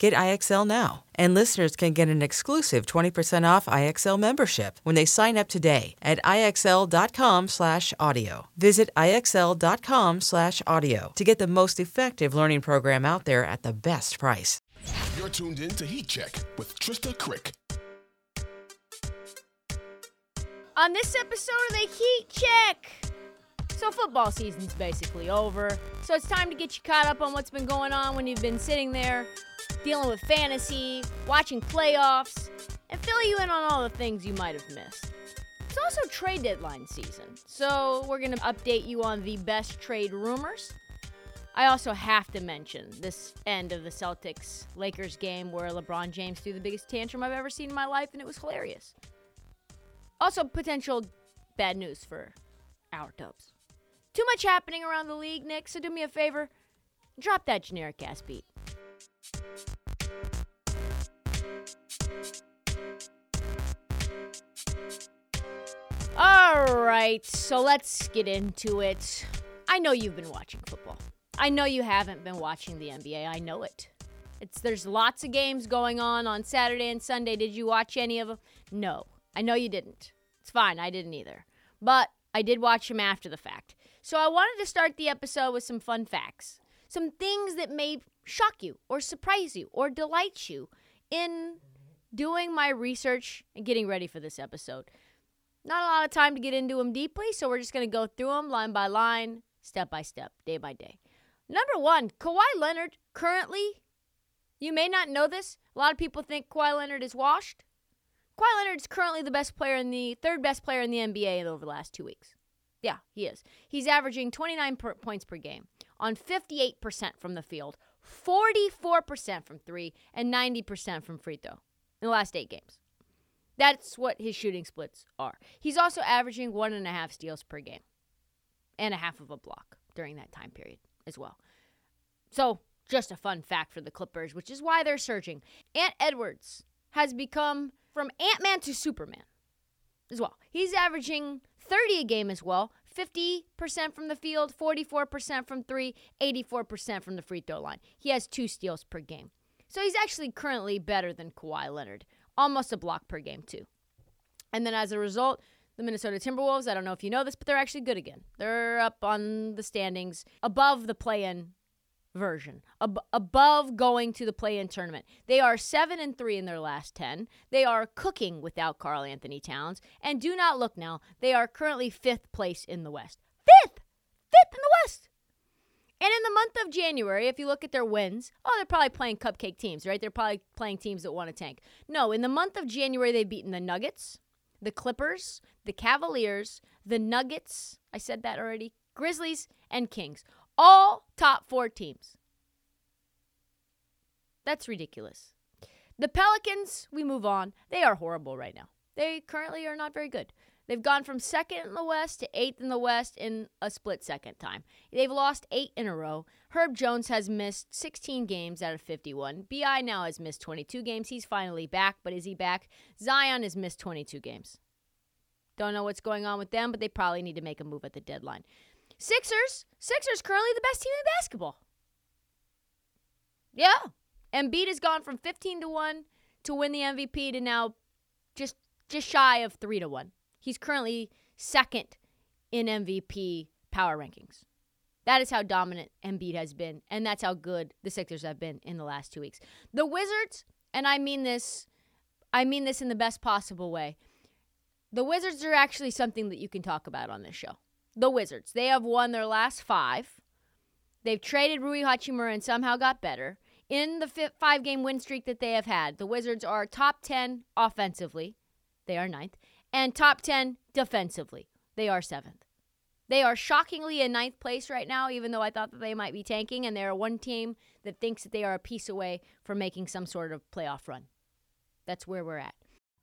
Get IXL now. And listeners can get an exclusive 20% off IXL membership when they sign up today at IXL.com/audio. Visit IXL.com/audio to get the most effective learning program out there at the best price. You're tuned in to Heat Check with Trista Crick. On this episode of the Heat Check. So football season's basically over. So it's time to get you caught up on what's been going on when you've been sitting there dealing with fantasy, watching playoffs, and fill you in on all the things you might have missed. It's also trade deadline season, so we're going to update you on the best trade rumors. I also have to mention this end of the Celtics Lakers game where LeBron James threw the biggest tantrum I've ever seen in my life, and it was hilarious. Also, potential bad news for our Dubs. Too much happening around the league, Nick, so do me a favor drop that generic ass beat. All right, so let's get into it. I know you've been watching football. I know you haven't been watching the NBA. I know it. It's there's lots of games going on on Saturday and Sunday. Did you watch any of them? No. I know you didn't. It's fine. I didn't either. But I did watch them after the fact. So I wanted to start the episode with some fun facts. Some things that may shock you or surprise you or delight you in doing my research and getting ready for this episode. Not a lot of time to get into them deeply, so we're just going to go through them line by line, step by step, day by day. Number one, Kawhi Leonard currently, you may not know this. A lot of people think Kawhi Leonard is washed. Kawhi Leonard is currently the best player in the third best player in the NBA over the last two weeks. Yeah, he is. He's averaging 29 per, points per game on 58% from the field, 44% from three, and 90% from free throw in the last eight games. That's what his shooting splits are. He's also averaging one and a half steals per game and a half of a block during that time period as well. So, just a fun fact for the Clippers, which is why they're surging. Ant Edwards has become from Ant Man to Superman as well. He's averaging 30 a game as well, 50% from the field, 44% from three, 84% from the free throw line. He has two steals per game. So he's actually currently better than Kawhi Leonard almost a block per game, too. And then as a result, the Minnesota Timberwolves, I don't know if you know this, but they're actually good again. They're up on the standings above the play in version, ab- above going to the play in tournament. They are 7 and 3 in their last 10. They are cooking without Karl-Anthony Towns. And do not look now, they are currently fifth place in the West. Fifth! Fifth in the West! And in the month of January, if you look at their wins, oh, they're probably playing cupcake teams, right? They're probably playing teams that want to tank. No, in the month of January, they've beaten the Nuggets, the Clippers, the Cavaliers, the Nuggets, I said that already, Grizzlies, and Kings. All top four teams. That's ridiculous. The Pelicans, we move on. They are horrible right now. They currently are not very good. They've gone from second in the West to eighth in the West in a split second time. They've lost eight in a row. Herb Jones has missed 16 games out of 51. BI now has missed 22 games. He's finally back, but is he back? Zion has missed 22 games. Don't know what's going on with them, but they probably need to make a move at the deadline. Sixers, Sixers currently the best team in basketball. Yeah. Embiid has gone from 15 to 1 to win the MVP to now just just shy of 3 to 1. He's currently second in MVP power rankings. That is how dominant Embiid has been, and that's how good the Sixers have been in the last two weeks. The Wizards, and I mean this, I mean this in the best possible way. The Wizards are actually something that you can talk about on this show. The Wizards, they have won their last five. They've traded Rui Hachimura and somehow got better. In the five game win streak that they have had, the Wizards are top 10 offensively. They are ninth and top 10 defensively. They are seventh. They are shockingly in ninth place right now, even though I thought that they might be tanking, and they're one team that thinks that they are a piece away from making some sort of playoff run. That's where we're at.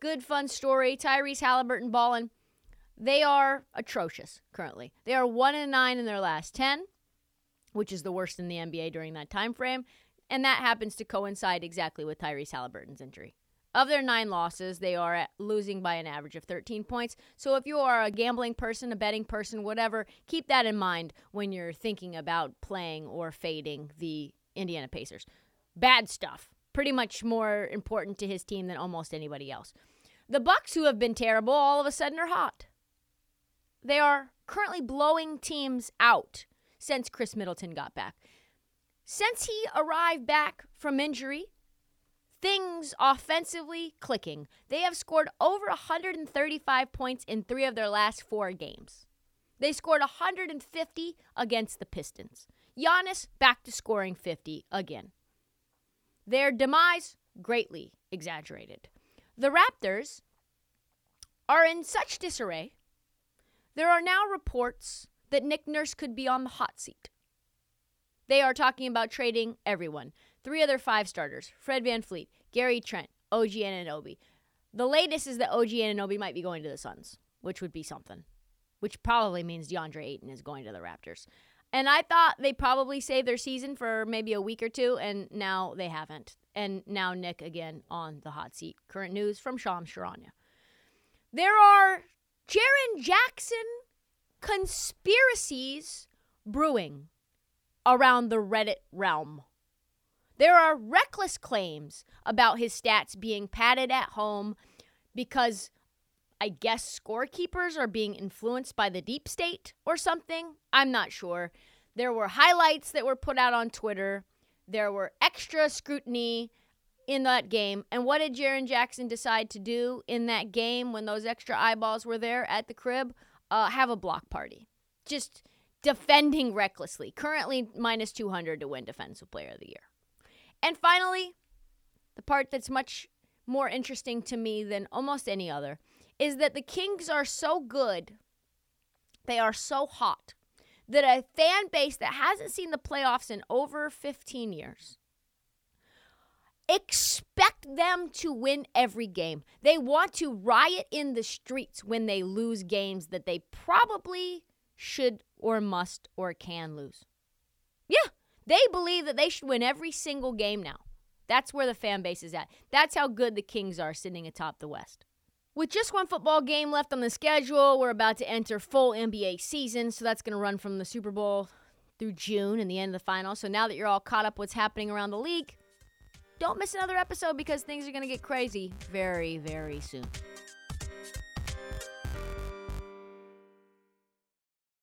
good fun story. Tyrese Haliburton balling. They are atrocious currently. They are one and nine in their last ten, which is the worst in the NBA during that time frame, and that happens to coincide exactly with Tyrese Haliburton's injury. Of their nine losses, they are losing by an average of 13 points. So if you are a gambling person, a betting person, whatever, keep that in mind when you're thinking about playing or fading the Indiana Pacers. Bad stuff. Pretty much more important to his team than almost anybody else. The Bucks, who have been terrible, all of a sudden are hot. They are currently blowing teams out since Khris Middleton got back. Since he arrived back from injury, things offensively clicking. They have scored over 135 points in three of their last four games. They scored 150 against the Pistons. Giannis back to scoring 50 again. Their demise greatly exaggerated. The Raptors are in such disarray. There are now reports that Nick Nurse could be on the hot seat. They are talking about trading everyone. Three other five starters Fred VanVleet, Gary Trent, OG Anunoby. The latest is that OG Anunoby might be going to the Suns, which would be something. Which probably means Deandre Ayton is going to the Raptors. And I thought they probably saved their season for maybe a week or two, and now they haven't. And now Nick again on the hot seat. Current news from Shams Charania. There are Jaren Jackson conspiracies brewing around the Reddit realm. There are reckless claims about his stats being padded at home because I guess scorekeepers are being influenced by the deep state or something. I'm not sure. There were highlights that were put out on Twitter. There were extra scrutiny in that game. And what did Jaren Jackson decide to do in that game when those extra eyeballs were there at the crib? Uh, have a block party. Just defending recklessly. Currently minus 200 to win Defensive Player of the Year. And finally, the part that's much more interesting to me than almost any other is that the Kings are so good, they are so hot, that a fan base that hasn't seen the playoffs in over 15 years expect them to win every game. They want to riot in the streets when they lose games that they probably should or must or can lose. Yeah, they believe that they should win every single game now. That's where the fan base is at. That's how good the Kings are sitting atop the West. With just one football game left on the schedule, we're about to enter full NBA season, so that's going to run from the Super Bowl through June and the end of the final. So now that you're all caught up what's happening around the league, don't miss another episode because things are going to get crazy very, very soon.